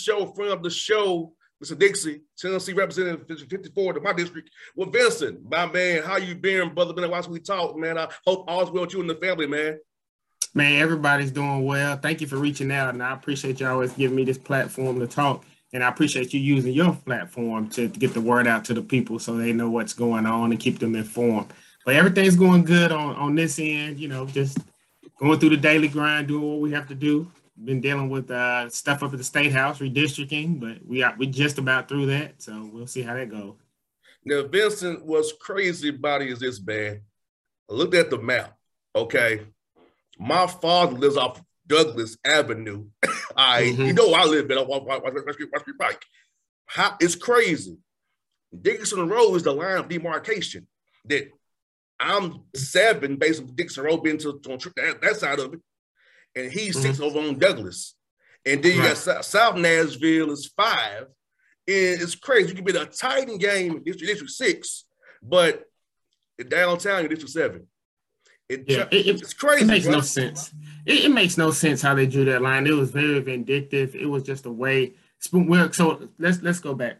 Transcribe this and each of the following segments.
Show, friend of the show, Mr. Dixie, Tennessee representative 54 to my district with Vincent. My man, how you been, brother? Been a while since we talk, man. I hope all's well with you and the family, man. Man, everybody's doing well. Thank you for reaching out, and I appreciate you always giving me this platform to talk. And I appreciate you using your platform to, to get the word out to the people so they know what's going on and keep them informed. But everything's going good on on this end. You know, just going through the daily grind, doing what we have to do been dealing with uh, stuff up at the state house redistricting, but we are we just about through that, so we'll see how that goes. Now, Vincent, what's crazy about it is this, man. I looked at the map. Okay, my father lives off Douglas Avenue. I, mm-hmm. you know, I live in Whites Creek Pike. How it's crazy. Dickerson Road is the line of demarcation that I'm seven based on Dixon Road being to, to that, that side of it and he's mm-hmm. six over on Douglas. And then you right. got South Nashville is five. And it's crazy. You can be a Titan game in District, District Six, but downtown in District Seven. It, yeah, it, it's crazy. It makes bro. no sense. It, it, makes no sense how they drew that line. It was very vindictive. It was just a way. So let's let's go back.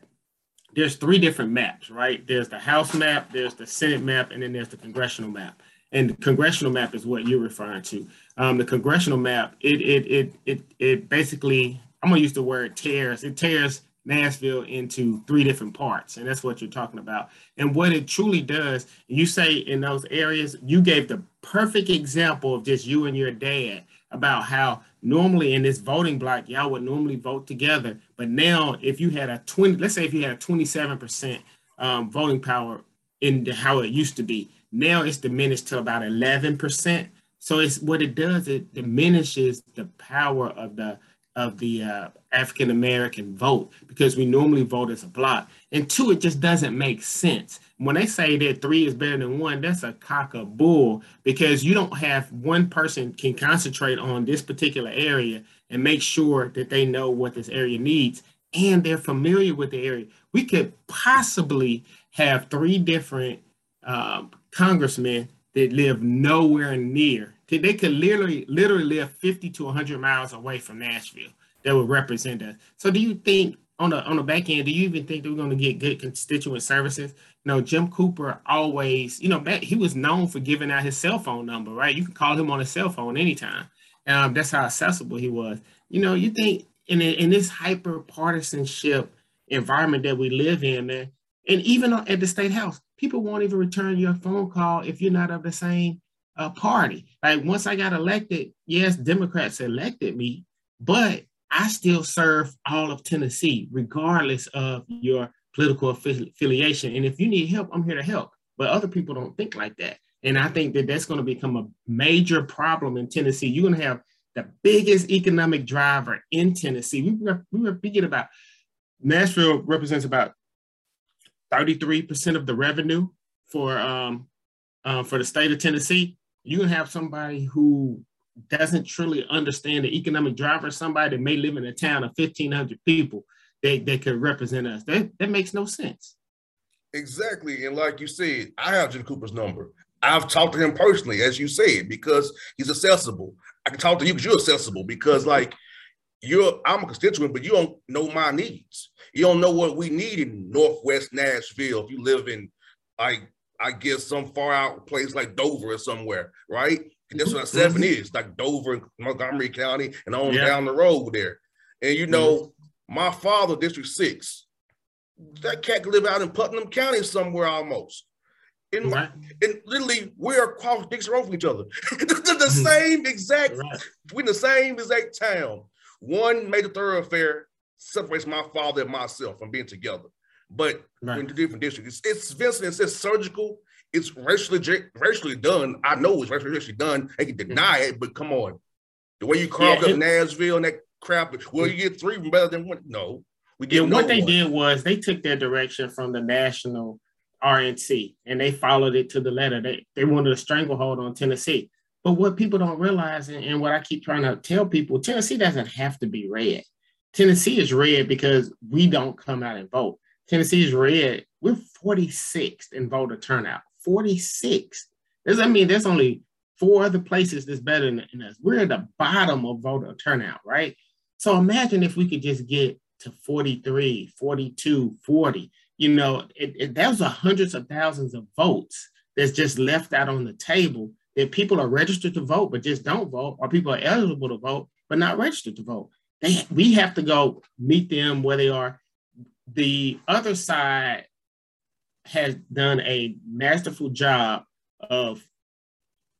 There's three different maps, right? There's the House map, there's the Senate map, and then there's the congressional map. And the congressional map is what you're referring to um, the congressional map, it it it it it basically I'm gonna use the word tears. It tears Nashville into three different parts, and that's what you're talking about. And what it truly does, you say in those areas, you gave the perfect example of just you and your dad about how normally in this voting block, y'all would normally vote together, but now if you had a 20, let's say if you had a 27 percent um, voting power in the, how it used to be, now it's diminished to about 11 percent. So it's what it does. It diminishes the power of the of the uh, African American vote because we normally vote as a block. And two, it just doesn't make sense. When they say that three is better than one, that's a cock of bull because you don't have one person can concentrate on this particular area and make sure that they know what this area needs and they're familiar with the area. We could possibly have three different um, congressmen that live nowhere near. They could literally literally live 50 to 100 miles away from Nashville that would represent us. So do you think on the on the back end, do you even think that we're going to get good constituent services? You know, Jim Cooper always, you know, he was known for giving out his cell phone number, right? You can call him on his cell phone anytime. Um, that's how accessible he was. You know, you think in in this hyper partisanship environment that we live in, man, and even at the state house, people won't even return your phone call if you're not of the same uh, party. Like once I got elected, yes, Democrats elected me, but I still serve all of Tennessee, regardless of your political affiliation. And if you need help, I'm here to help. But other people don't think like that. And I think that that's going to become a major problem in Tennessee. You're going to have the biggest economic driver in Tennessee. We were, we were thinking about Nashville represents about 33% of the revenue for um, uh, for the state of Tennessee, you can have somebody who doesn't truly understand the economic driver, somebody that may live in a town of 1,500 people that, that could represent us. That, that makes no sense. Exactly. And like you said, I have Jim Cooper's number. I've talked to him personally, as you said, because he's accessible. I can talk to you because you're accessible because, like, you're I'm a constituent, but you don't know my needs. You don't know what we need in Northwest Nashville. If you live in like I guess some far out place like Dover or somewhere, right? And that's what 7 mm-hmm. is, like Dover, and Montgomery County, and on yeah. down the road there. And you know, mm-hmm. my father, District Six, that cat could live out in Putnam County somewhere almost. And, right. and literally, we're across Dixie Road from each other. the, mm-hmm. same exact, right. we in the same exact town. One major thoroughfare separates my father and myself from being together. But right. in the different districts, it's, it's Vincent, it says surgical, it's racially racially done. I know it's racially, racially done. They can mm-hmm. deny it, but come on. The way you carved yeah, up Nashville and that crap, well, you get three better than one. No. We get yeah, no what they one. did was they took their direction from the national RNC and they followed it to the letter. They they wanted a stranglehold on Tennessee. But what people don't realize, and, and what I keep trying to tell people, Tennessee doesn't have to be red. Tennessee is red because we don't come out and vote. Tennessee is red. We're 46th in voter turnout. 46. Does that mean there's only four other places that's better than us? We're at the bottom of voter turnout, right? So imagine if we could just get to 43, 42, 40. You know, it, it, that was hundreds of thousands of votes that's just left out on the table that people are registered to vote but just don't vote, or people are eligible to vote but not registered to vote. They, we have to go meet them where they are. The other side has done a masterful job of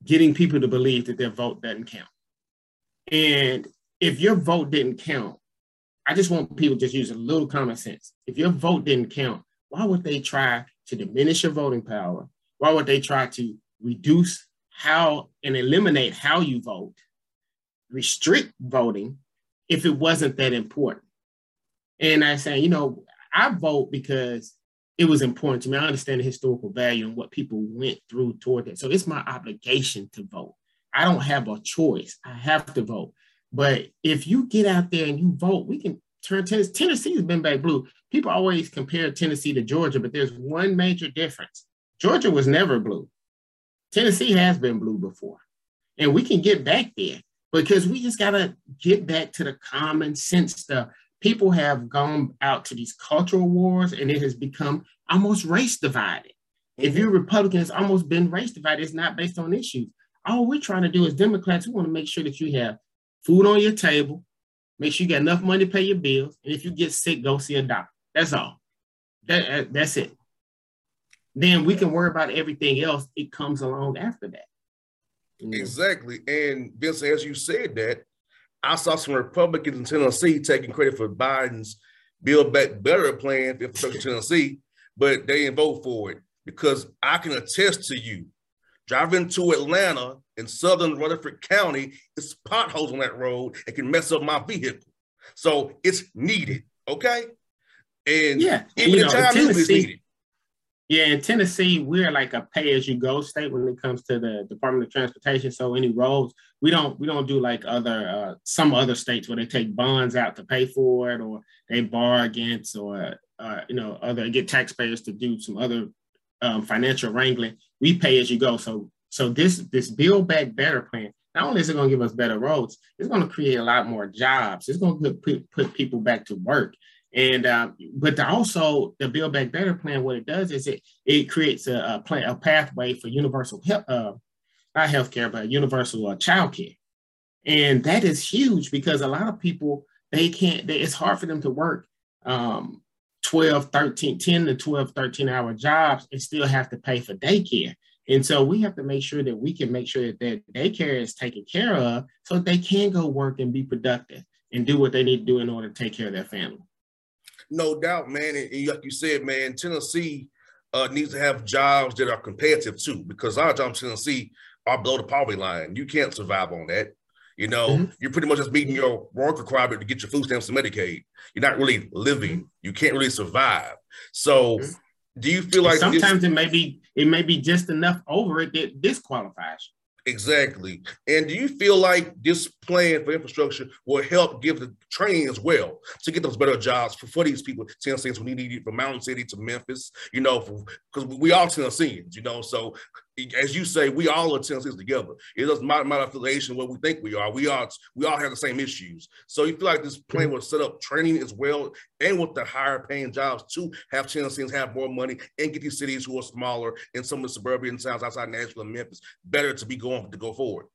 getting people to believe that their vote doesn't count. And if your vote didn't count, I just want people to just use a little common sense. If your vote didn't count, why would they try to diminish your voting power? Why would they try to reduce how and eliminate how you vote, restrict voting if it wasn't that important? And I say, you know, I vote because it was important to me. I understand the historical value and what people went through toward that. So it's my obligation to vote. I don't have a choice. I have to vote. But if you get out there and you vote, we can turn Tennessee. Tennessee has been back blue. People always compare Tennessee to Georgia, but there's one major difference. Georgia was never blue. Tennessee has been blue before. And we can get back there because we just got to get back to the common sense stuff people have gone out to these cultural wars and it has become almost race divided. If you're Republican, it's almost been race divided. It's not based on issues. All we're trying to do as Democrats, we want to make sure that you have food on your table, make sure you got enough money to pay your bills, and if you get sick, go see a doctor. That's all. That, that's it. Then we can worry about everything else. It comes along after that. Mm. Exactly. And Vince, as you said that, I saw some Republicans in Tennessee taking credit for Biden's Build Back Better plan for infrastructure Tennessee, but they didn't vote for it because I can attest to you, driving to Atlanta in southern Rutherford County, it's potholes on that road and can mess up my vehicle. So it's needed, okay? And yeah, even the time is needed. Yeah, in Tennessee, we're like a pay-as-you-go state when it comes to the Department of Transportation. So any roads, we don't we don't do like other uh, some other states where they take bonds out to pay for it, or they borrow against, or uh, you know, other get taxpayers to do some other um, financial wrangling. We pay as you go. So so this this Build Back Better plan. Not only is it going to give us better roads, it's going to create a lot more jobs. It's going to put, put people back to work. And um, but the, also the Build Back Better plan, what it does is it it creates a, a plan, a pathway for universal health, uh, not healthcare, but universal uh, child care, and that is huge because a lot of people they can't. They, it's hard for them to work um, 12, 13, 10 to 12, 13 hour jobs and still have to pay for daycare. And so we have to make sure that we can make sure that their daycare is taken care of so they can go work and be productive and do what they need to do in order to take care of their family no doubt, man. And, like you said, man, Tennessee uh, needs to have jobs that are competitive too, because our jobs in Tennessee are below the poverty line. You can't survive on that. You know, mm-hmm. you're pretty much just meeting your work requirement to get your food stamps and Medicaid. You're not really living. You can't really survive. So, mm-hmm. do you feel like sometimes this- it may be it may be just enough over it that disqualifies you? Exactly. And do you feel like this plan for infrastructure will help give the training as well to get those better jobs for, for these people, Tennesseans who need it from Mountain City to Memphis, you know, because we all Tennesseans, you know, so as you say, we all are Tennesseans together. It doesn't matter my affiliation what we think we are. We are we all have the same issues. So you feel like this plan mm-hmm. will set up training as well, and with the higher paying jobs to have Tennesseans have more money and get these cities who are smaller in some of the suburban towns outside Nashville and Memphis better to be going to go forward.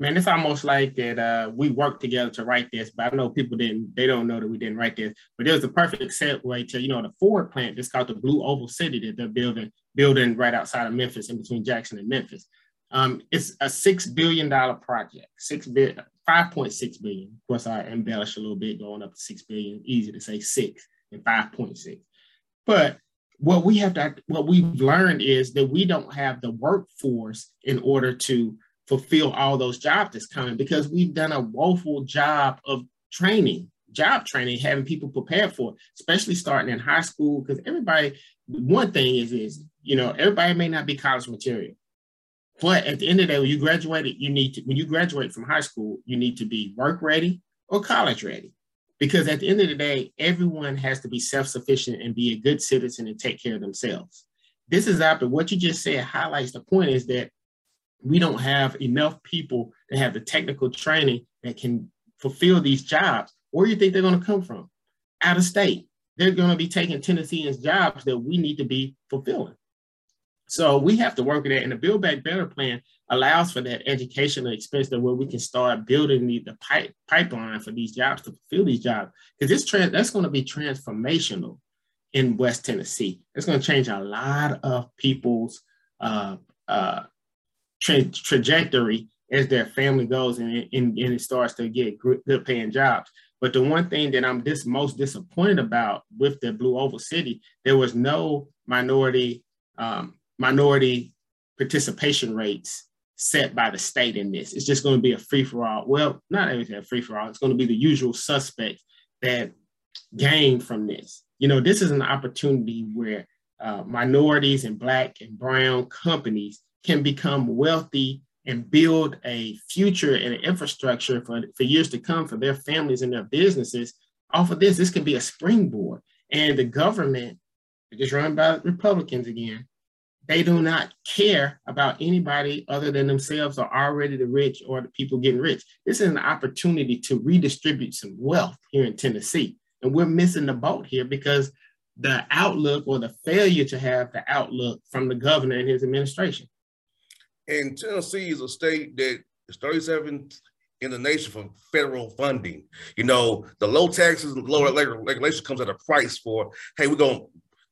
Man, it's almost like that uh, we worked together to write this, but I know people didn't, they don't know that we didn't write this. But was a perfect segue to, you know, the Ford plant It's called the Blue Oval City that they're building, building right outside of Memphis, in between Jackson and Memphis. Um, it's a six billion dollar project, six point six billion. Of course, I embellish a little bit, going up to six billion. Easy to say six and five point six. But what we have to, what we've learned is that we don't have the workforce in order to fulfill all those jobs that's coming because we've done a woeful job of training, job training, having people prepared for it, especially starting in high school. Because everybody, one thing is, is you know, everybody may not be college material. But at the end of the day, when you graduate, you need to when you graduate from high school, you need to be work ready or college ready. Because at the end of the day, everyone has to be self-sufficient and be a good citizen and take care of themselves. This is after what you just said highlights the point is that we don't have enough people that have the technical training that can fulfill these jobs. Where do you think they're going to come from? Out of state. They're going to be taking Tennesseans jobs that we need to be fulfilling. So we have to work with that. And the Build Back Better plan allows for that educational expense that where we can start building the, the pipe, pipeline for these jobs to fulfill these jobs. Because this that's going to be transformational in West Tennessee. It's going to change a lot of people's uh, uh, tra- trajectory as their family goes and, and, and it starts to get good paying jobs. But the one thing that I'm this most disappointed about with the Blue Oval City, there was no minority um, minority participation rates set by the state in this. It's just going to be a free for all. Well, not everything a free for all. It's going to be the usual suspects that gain from this. You know, this is an opportunity where uh, minorities and black and brown companies can become wealthy and build a future and an infrastructure for, for years to come for their families and their businesses. Off of this, this can be a springboard. And the government, is run by Republicans again, they do not care about anybody other than themselves or already the rich or the people getting rich. This is an opportunity to redistribute some wealth here in Tennessee. And we're missing the boat here because the outlook or the failure to have the outlook from the governor and his administration. And Tennessee is a state that is 37th in the nation for federal funding. You know, the low taxes and lower regulation comes at a price for, hey, we're going,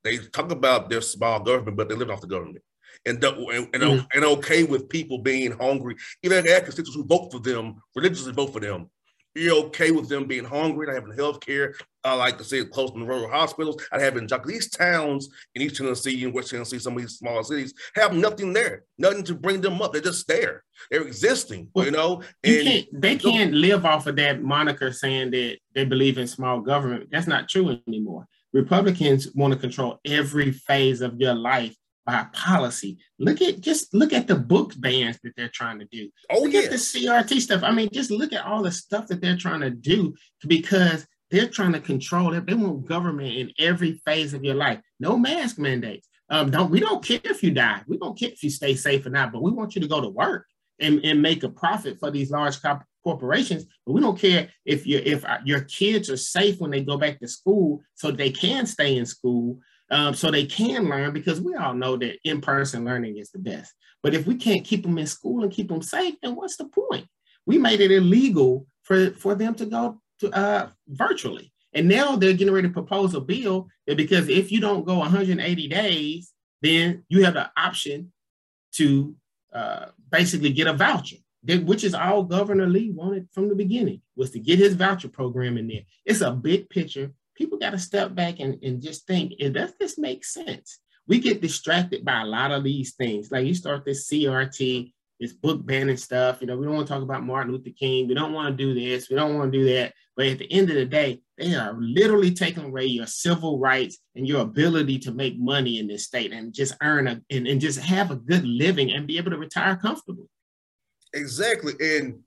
they talk about their small government, but they live off the government. And, and, and, mm-hmm. and okay with people being hungry, even their constituents who vote for them, religiously vote for them, you're okay with them being hungry, not having health care. Uh, I like to say close to the rural hospitals. I have in these towns in East Tennessee and West Tennessee, some of these small cities have nothing there, nothing to bring them up. They're just there. They're existing, well, you know. You can't, they can't live off of that moniker saying that they believe in small government. That's not true anymore. Republicans want to control every phase of your life by policy. Look at just look at the book bans that they're trying to do. Oh, look yeah. at the CRT stuff. I mean, just look at all the stuff that they're trying to do because they're trying to control it. They want government in every phase of your life. No mask mandates. Um, don't we don't care if you die. We don't care if you stay safe or not, but we want you to go to work and, and make a profit for these large corp- corporations. But we don't care if you if your kids are safe when they go back to school, so they can stay in school um, so they can learn because we all know that in-person learning is the best. But if we can't keep them in school and keep them safe, then what's the point? We made it illegal for, for them to go to uh, virtually. And now they're getting ready to propose a bill that because if you don't go 180 days, then you have the option to uh, basically get a voucher, which is all Governor Lee wanted from the beginning, was to get his voucher program in there. It's a big picture people got to step back and, and just think, does this make sense? We get distracted by a lot of these things. Like you start this CRT, this book banning stuff. You know, we don't want to talk about Martin Luther King. We don't want to do this. We don't want to do that. But at the end of the day, they are literally taking away your civil rights and your ability to make money in this state and just earn a and, and just have a good living and be able to retire comfortably. Exactly. And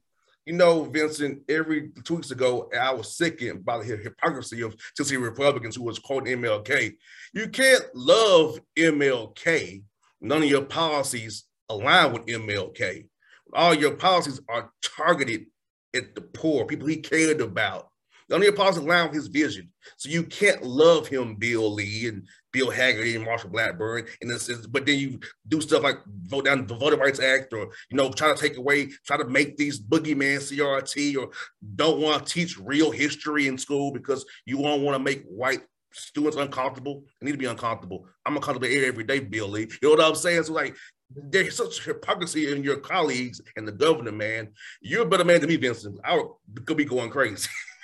you know, Vincent, every two weeks ago, I was sickened by the hypocrisy of Tennessee Republicans who was quoting MLK. You can't love MLK. None of your policies align with MLK. All your policies are targeted at the poor, people he cared about. The only apostle line his vision. So you can't love him, Bill Lee and Bill Hagerty and Marsha Blackburn, and this is, but then you do stuff like vote down the Voting Rights Act, or you know, try to take away, try to make these boogeyman CRT, or don't want to teach real history in school because you won't want to make white students uncomfortable. They need to be uncomfortable. I'm uncomfortable every day, Bill Lee. You know what I'm saying? So like there's such hypocrisy in your colleagues and the governor, man. You're a better man than me, Vincent. I could be going crazy.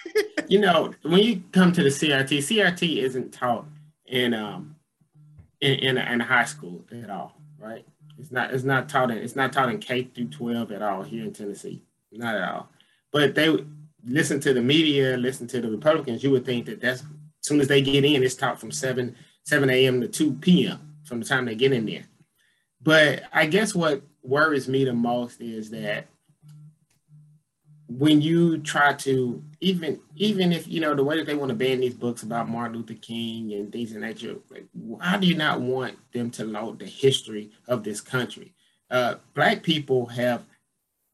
you know, when you come to the CRT, CRT isn't taught in um in, in, in high school at all, right? It's not it's not taught in it's not taught in K through 12 at all here in Tennessee. Not at all. But they listen to the media, listen to the Republicans, you would think that that's as soon as they get in, it's taught from 7 7 a.m. to 2 p.m. from the time they get in there. But I guess what worries me the most is that when you try to even even if you know the way that they want to ban these books about Martin Luther King and things in nature, like, why do you not want them to know the history of this country? Uh, black people have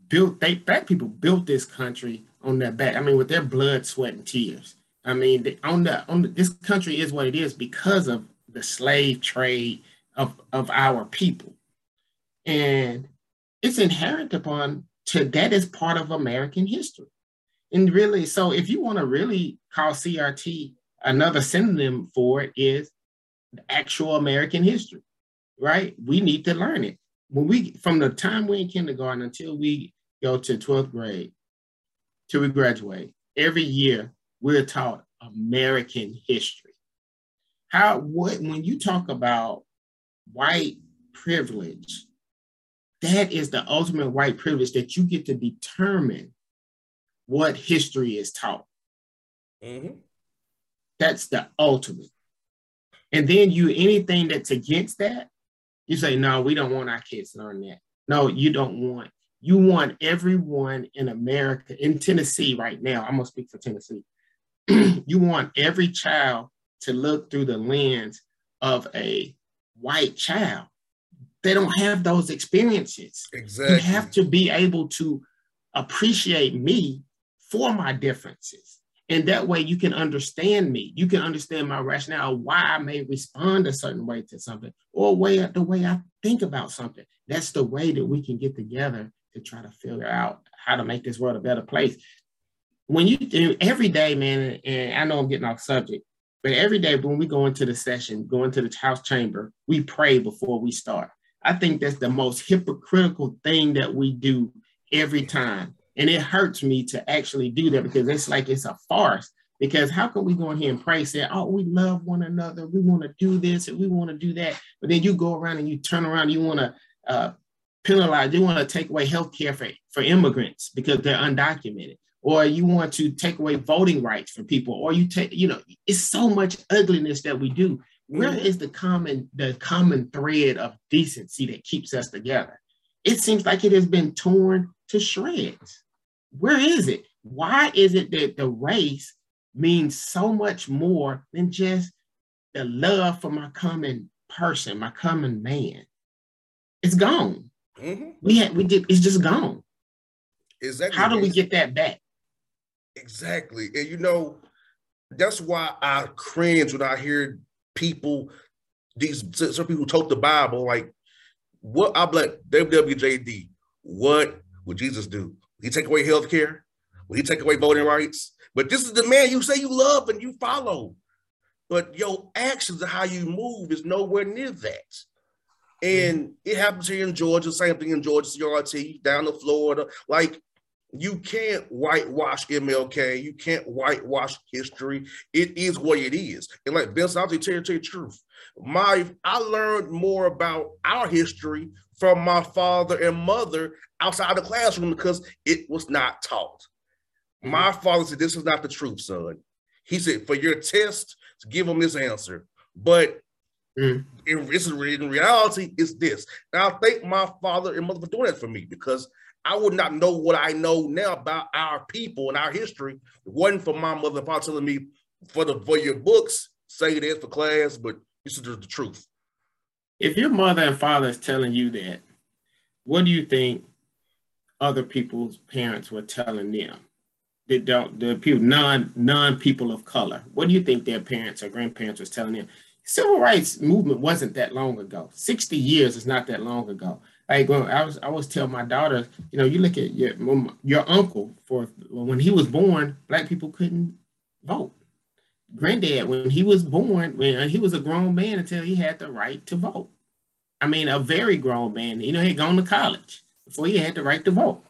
built they black people built this country on their back. I mean, with their blood, sweat, and tears. I mean, they, on the on the, this country is what it is because of the slave trade of of our people, and it's inherent upon to that is part of American history. And really, so if you want to really call CRT, another synonym for it is actual American history, right? We need to learn it. When we from the time we're in kindergarten until we go to 12th grade, till we graduate, every year we're taught American history. How what when you talk about white privilege that is the ultimate white privilege that you get to determine what history is taught. Mm-hmm. That's the ultimate. And then you anything that's against that, you say, no, we don't want our kids to learn that. No, you don't want. You want everyone in America, in Tennessee right now, I'm gonna speak for Tennessee. you want every child to look through the lens of a white child they don't have those experiences. Exactly. You have to be able to appreciate me for my differences. And that way you can understand me. You can understand my rationale, why I may respond a certain way to something, or way the way I think about something. That's the way that we can get together to try to figure out how to make this world a better place. When you do every day, man, and I know I'm getting off subject, but every day when we go into the session, go into the house chamber, we pray before we start. I think that's the most hypocritical thing that we do every time. And it hurts me to actually do that because it's like it's a farce. Because how can we go in here and pray, say, oh, we love one another, we want to do this and we want to do that. But then you go around and you turn around, you want to uh, penalize, you want to take away health care for, for immigrants because they're undocumented. Or you want to take away voting rights for people, or you take, you know, it's so much ugliness that we do. Where mm-hmm. is the common the common thread of decency that keeps us together? It seems like it has been torn to shreds. Where is it? Why is it that the race means so much more than just the love for my common person, my common man? It's gone. Mm-hmm. We had we did it's just gone. Exactly. How do we get that back? Exactly. And you know, that's why I cringe when I hear people, these some people told the Bible, like, what I'm like, WWJD, what would Jesus do? Would he take away health care? Would he take away voting rights? But this is the man you say you love and you follow. But your actions and how you move is nowhere near that. And mm-hmm. it happens here in Georgia, same thing in Georgia, CRT, down to Florida. Like you can't whitewash MLK. You can't whitewash history. It is what it is. And like Vince, I'll tell you, tell you the truth. My I learned more about our history from my father and mother outside the classroom because it was not taught. Mm-hmm. My father said, This is not the truth, son. He said, For your test, give him this answer. But mm. in, in reality, it's this. And I thank my father and mother for doing that for me because I would not know what I know now about our people and our history. It wasn't for my mother and father telling me for the for your books, say this for class, but this is the truth. If your mother and father is telling you that, what do you think other people's parents were telling them? That don't the people non non people of color? What do you think their parents or grandparents was telling them? Civil rights movement wasn't that long ago. Sixty years is not that long ago. I was, I always tell my daughter, you know, you look at your your uncle for when he was born, black people couldn't vote. Granddad, when he was born, when uh, he was a grown man until he had the right to vote. I mean, a very grown man. You know, he had gone to college before he had the right to vote,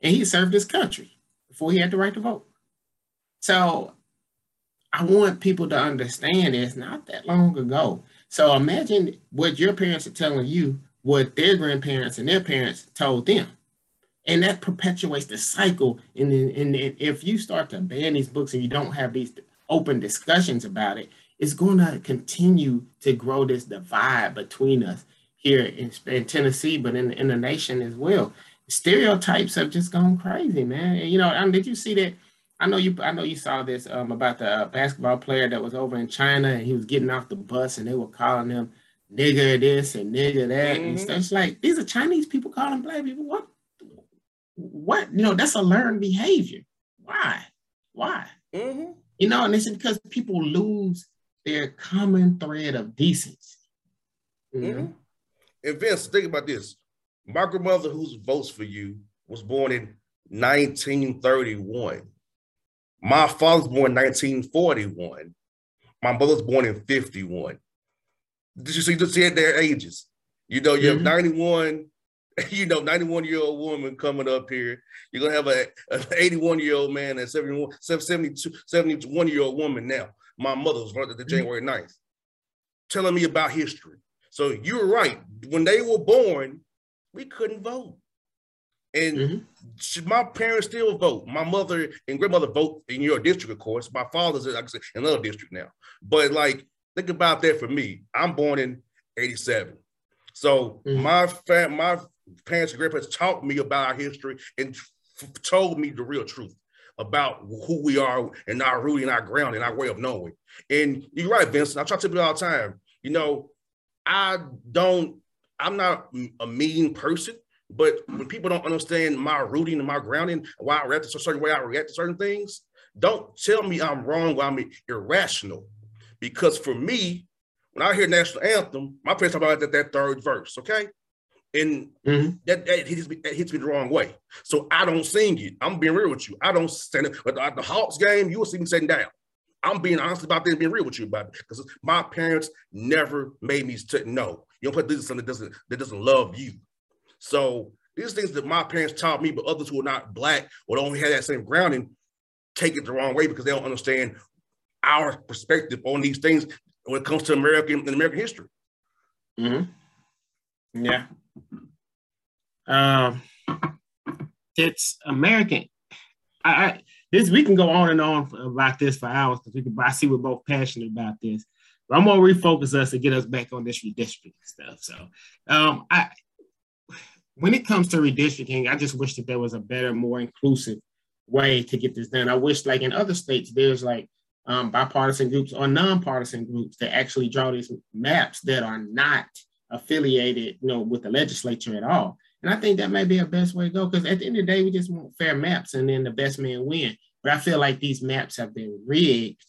and he served his country before he had the right to vote. So, I want people to understand it's not that long ago. So imagine what your parents are telling you, what their grandparents and their parents told them. And that perpetuates the cycle. And, and if you start to ban these books and you don't have these open discussions about it, it's going to continue to grow this divide between us here in, in Tennessee, but in, in the nation as well. Stereotypes have just gone crazy, man. And, you know, I mean, did you see that? I know you. I know you saw this um, about the uh, basketball player that was over in China, and he was getting off the bus, and they were calling him nigger this and nigger that, mm-hmm. and stuff. It's like these are Chinese people calling black people. What? What? You know, that's a learned behavior. Why? Why? Mm-hmm. You know, and it's because people lose their common thread of decency. Mm-hmm. And Vince, think about this. My grandmother, who votes for you, was born in 1931. My father was born in 1941. My mother was born in 51. Did you see just see their ages? You know, you mm-hmm. have 91, you know, 91 year old woman coming up here. You're gonna have a, an 81 year old man and 71, 72, 71 year old woman now. My mother was born the mm-hmm. January 9th, telling me about history. So you're right. When they were born, we couldn't vote. And mm-hmm. my parents still vote. My mother and grandmother vote in your district, of course. My father's, like I said, in another district now. But like, think about that for me. I'm born in 87. So mm-hmm. my fam- my parents and grandparents taught me about our history and f- told me the real truth about who we are and our rooting, our ground, and our way of knowing. And you're right, Vincent. I try to tell people all the time. You know, I don't. I'm not a mean person, but when people don't understand my rooting and my grounding, why I react a certain way, I react to certain things. Don't tell me I'm wrong or I'm irrational, because for me, when I hear national anthem, my parents talk about that, that third verse. Okay, and mm-hmm. that, that, hits me, that hits me the wrong way. So I don't sing it. I'm being real with you. I don't stand it. But the, the Hawks game, you will see me sitting down. I'm being honest about this, being real with you about it. Because my parents never made me to know. You don't put this something that doesn't that doesn't love you. So these things that my parents taught me, but others who are not black or don't have that same grounding, take it the wrong way because they don't understand our perspective on these things when it comes to American and American history. Mm-hmm. Yeah. Um, it's American. I, I, this we can go on and on about this for hours because we can. I see we're both passionate about this. But I'm gonna refocus us and get us back on this redistricting stuff. So, um, I when it comes to redistricting, I just wish that there was a better, more inclusive way to get this done. I wish, like in other states, there's like um, bipartisan groups or nonpartisan groups that actually draw these maps that are not affiliated, you know, with the legislature at all. And I think that may be a best way to go because at the end of the day, we just want fair maps and then the best man win. But I feel like these maps have been rigged.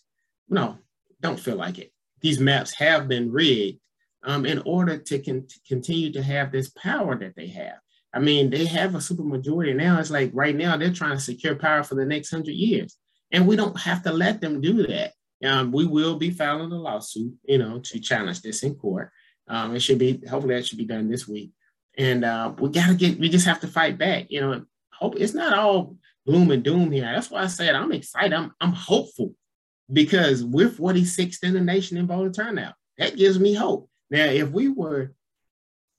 No, don't feel like it. These maps have been rigged um, in order to con- continue to have this power that they have. I mean, they have a supermajority now. It's like right now they're trying to secure power for the next hundred years, and we don't have to let them do that. Um, we will be filing a lawsuit, you know, to challenge this in court. Um, it should be hopefully that should be done this week. And uh, we gotta get we just have to fight back. You know, hope it's not all gloom and doom here. That's why I said I'm excited. I'm I'm hopeful because we're 46th in the nation in voter turnout. That gives me hope. Now, if we were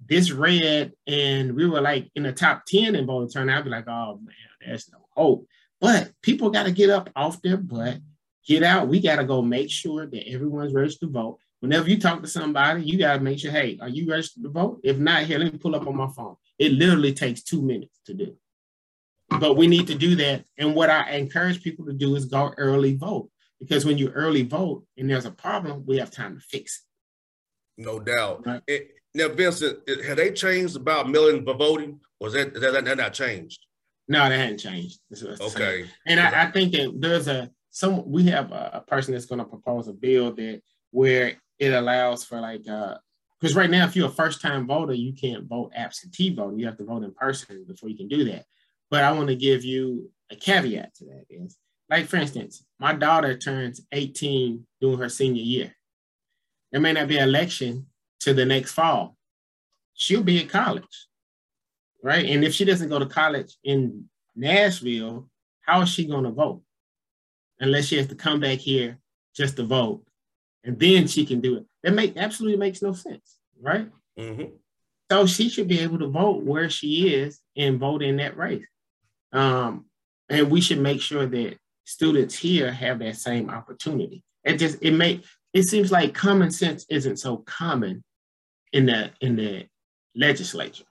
this red and we were like in the top 10 in voter turnout, I'd be like, oh man, there's no hope. But people got to get up off their butt, get out. We got to go make sure that everyone's registered to vote. Whenever you talk to somebody, you got to make sure, hey, are you registered to vote? If not, here, let me pull up on my phone. It literally takes two minutes to do. But we need to do that. And what I encourage people to do is go early vote. Because when you early vote and there's a problem, we have time to fix it. No doubt. Right. It, now, Vincent, have they changed about mail-in voting? Was that, that, that not changed? No, that hadn't changed. Okay. And I, I, think that there's a some we have a, a person that's going to propose a bill that where it allows for like uh because right now if you're a first time voter you can't vote absentee voting. You have to vote in person before you can do that. But i want to give you a caveat to that is like for instance my daughter turns 18 during her senior year. There may not be an election to the next fall. She'll be at college right and if she doesn't go to college in nashville how is she going to vote unless she has to come back here just to vote and then she can do it. That make absolutely makes no sense, right? Mm-hmm. So she should be able to vote where she is and vote in that race. Um, and we should make sure that students here have that same opportunity. It just it make it seems like common sense isn't so common in the in the legislature.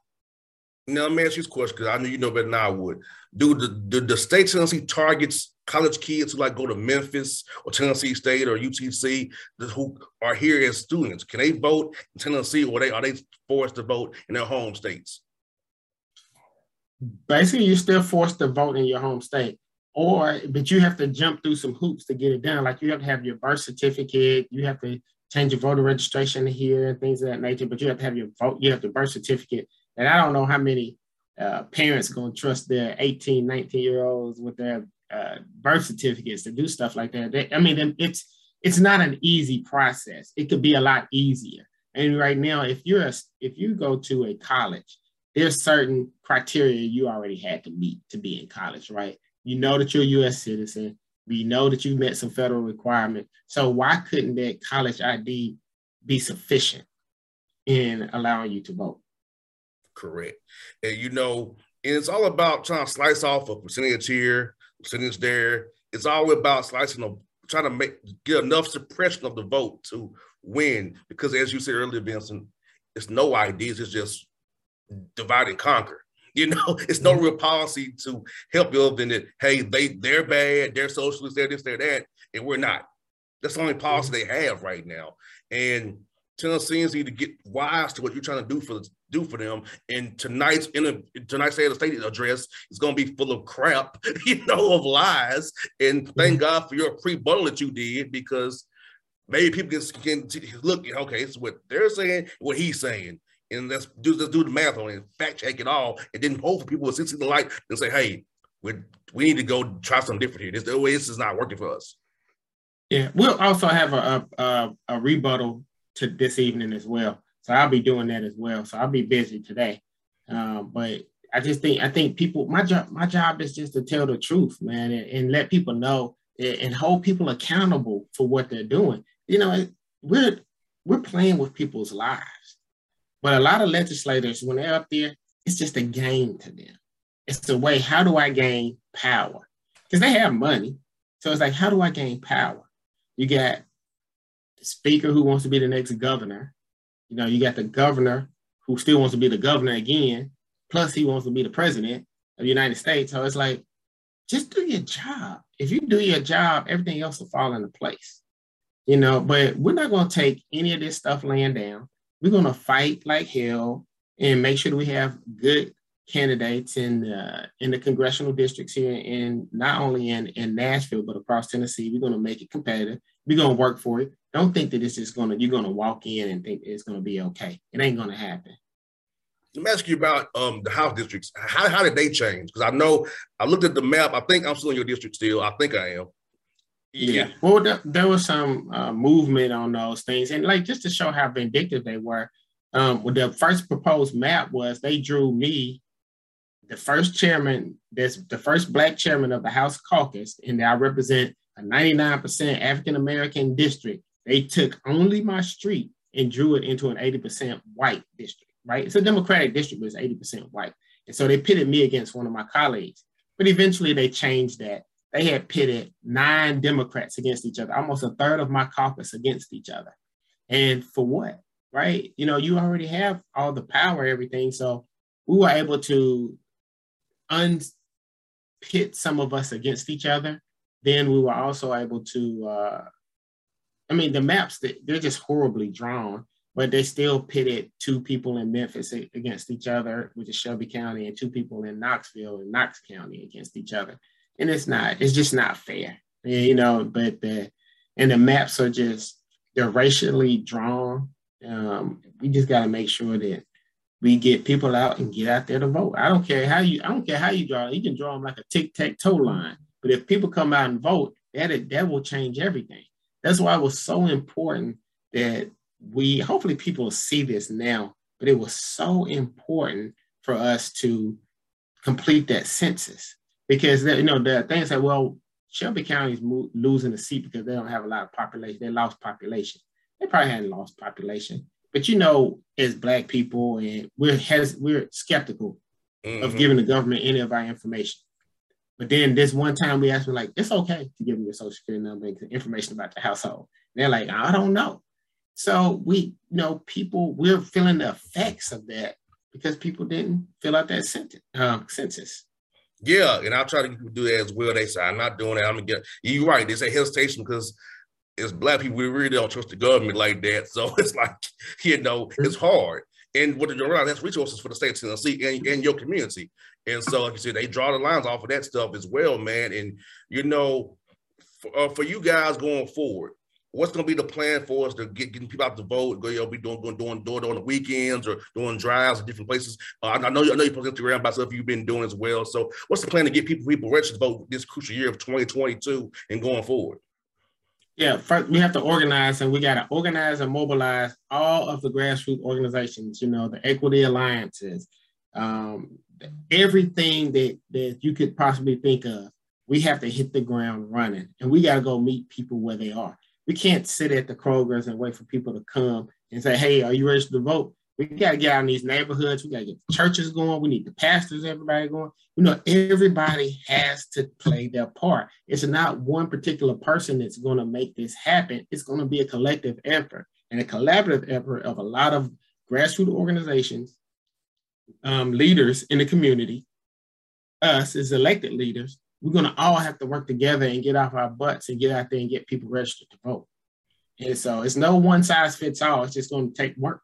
Now let me ask you this question because I know you know better than I would. Do the, the the state Tennessee targets college kids who like go to Memphis or Tennessee State or UTC who are here as students? Can they vote in Tennessee or they are they forced to vote in their home states? Basically, you're still forced to vote in your home state. Or, but you have to jump through some hoops to get it done. Like you have to have your birth certificate, you have to change your voter registration here and things of that nature, but you have to have your vote, you have the birth certificate. And I don't know how many uh, parents going to trust their 18, 19 year olds with their uh, birth certificates to do stuff like that. They, I mean, it's it's not an easy process. It could be a lot easier. And right now, if you're a, if you go to a college, there's certain criteria you already had to meet to be in college, right? You know that you're a U.S. citizen. We know that you met some federal requirement. So why couldn't that college ID be sufficient in allowing you to vote? Correct. And you know, and it's all about trying to slice off a percentage here, percentage there. It's all about slicing of trying to make get enough suppression of the vote to win. Because as you said earlier, Vincent, it's no ideas, it's just divide and conquer. You know, it's no mm-hmm. real policy to help you other than that, hey, they they're bad, they're socialists, they're this, they're that, and we're not. That's the only policy mm-hmm. they have right now. And Tennesseans need to get wise to what you're trying to do for the do for them. And tonight's in a tonight's state of the state address is going to be full of crap, you know, of lies. And thank mm-hmm. God for your pre-buttal that you did because maybe people can, can look. Okay, it's what they're saying, what he's saying, and let's do let's do the math on it, fact check it all, and then hopefully people will see the light and say, hey, we we need to go try something different here. This this is not working for us. Yeah, we'll also have a a, a rebuttal to this evening as well. So I'll be doing that as well. So I'll be busy today. Um, but I just think I think people my job my job is just to tell the truth, man, and, and let people know and hold people accountable for what they're doing. You know, we're we're playing with people's lives, but a lot of legislators when they're up there, it's just a game to them. It's the way how do I gain power? Because they have money, so it's like how do I gain power? You got the speaker who wants to be the next governor. You know, you got the governor who still wants to be the governor again, plus he wants to be the president of the United States. So it's like, just do your job. If you do your job, everything else will fall into place. You know, but we're not going to take any of this stuff laying down. We're going to fight like hell and make sure that we have good candidates in the in the congressional districts here in not only in in Nashville but across Tennessee. We're going to make it competitive. We're going to work for it. Don't think that this is going to you're going to walk in and think it's going to be okay. It ain't going to happen. Let me ask you about um, the house districts. How, how did they change? Because I know I looked at the map. I think I'm still in your district still. I think I am. Yeah. yeah. Well, there, there was some uh, movement on those things, and like just to show how vindictive they were. Um, the first proposed map was they drew me the first chairman, that's the first black chairman of the House caucus, and I represent a 99% African American district. They took only my street and drew it into an 80% white district, right? It's a Democratic district, but it's 80% white. And so they pitted me against one of my colleagues. But eventually they changed that. They had pitted nine Democrats against each other, almost a third of my caucus against each other. And for what? Right? You know, you already have all the power, everything. So we were able to unpit some of us against each other, then we were also able to. Uh, I mean, the maps that they're just horribly drawn, but they still pitted two people in Memphis against each other, which is Shelby County, and two people in Knoxville and Knox County against each other. And it's not, it's just not fair. You know, but the and the maps are just they're racially drawn. Um, we just gotta make sure that we get people out and get out there to vote. I don't care how you I don't care how you draw. You can draw them like a tic-tac-toe line. But if people come out and vote, that that will change everything. That's why it was so important that we hopefully people see this now, but it was so important for us to complete that census because you know the things that well Shelby County is mo- losing a seat because they don't have a lot of population. They lost population. They probably hadn't lost population, but you know, as Black people, and we're has we're skeptical mm-hmm. of giving the government any of our information. But then this one time we asked them like, it's okay to give them your social security number and information about the household. And they're like, I don't know. So we, you know, people, we're feeling the effects of that because people didn't fill out that sentence, uh, census. Yeah, and I'll try to do that as well. They say I'm not doing that. I'm gonna get you're right. There's a hesitation because it's black people, we really don't trust the government like that. So it's like, you know, it's hard. And what you realize, that's resources for the state of Tennessee and, and your community. And so, like you said, they draw the lines off of that stuff as well, man. And you know, for, uh, for you guys going forward, what's going to be the plan for us to get getting people out to vote? Go, you know, be doing going doing doing on the weekends or doing drives in different places. Uh, I know I know you post Instagram about stuff you've been doing as well. So, what's the plan to get people people registered to vote this crucial year of 2022 and going forward? Yeah, first we have to organize, and we got to organize and mobilize all of the grassroots organizations. You know, the equity alliances, um, everything that that you could possibly think of. We have to hit the ground running, and we got to go meet people where they are we can't sit at the Kroger's and wait for people to come and say, hey, are you ready to vote? We got to get out in these neighborhoods. We got to get churches going. We need the pastors, everybody going. You know, everybody has to play their part. It's not one particular person that's going to make this happen. It's going to be a collective effort and a collaborative effort of a lot of grassroots organizations, um, leaders in the community, us as elected leaders, we're going to all have to work together and get off our butts and get out there and get people registered to vote. And so it's no one size fits all. It's just going to take work.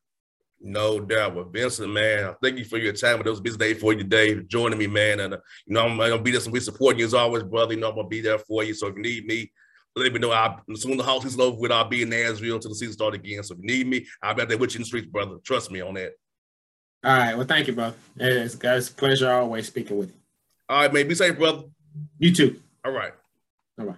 No doubt. But Vincent, man, thank you for your time. But It was a busy day for you today, joining me, man. And, uh, you know, I'm, going to be there be supporting you as always, brother. You know, I'm going to be there for you. So if you need me, let me know. I'll, as soon as the house season over with, I'll be in Nashville until the season starts again. So if you need me, I'll be out there with you in the streets, brother. Trust me on that. All right. Well, thank you, bro. It's, guys, pleasure always speaking with you. All right, man. Be safe, brother. You too. All right. All right.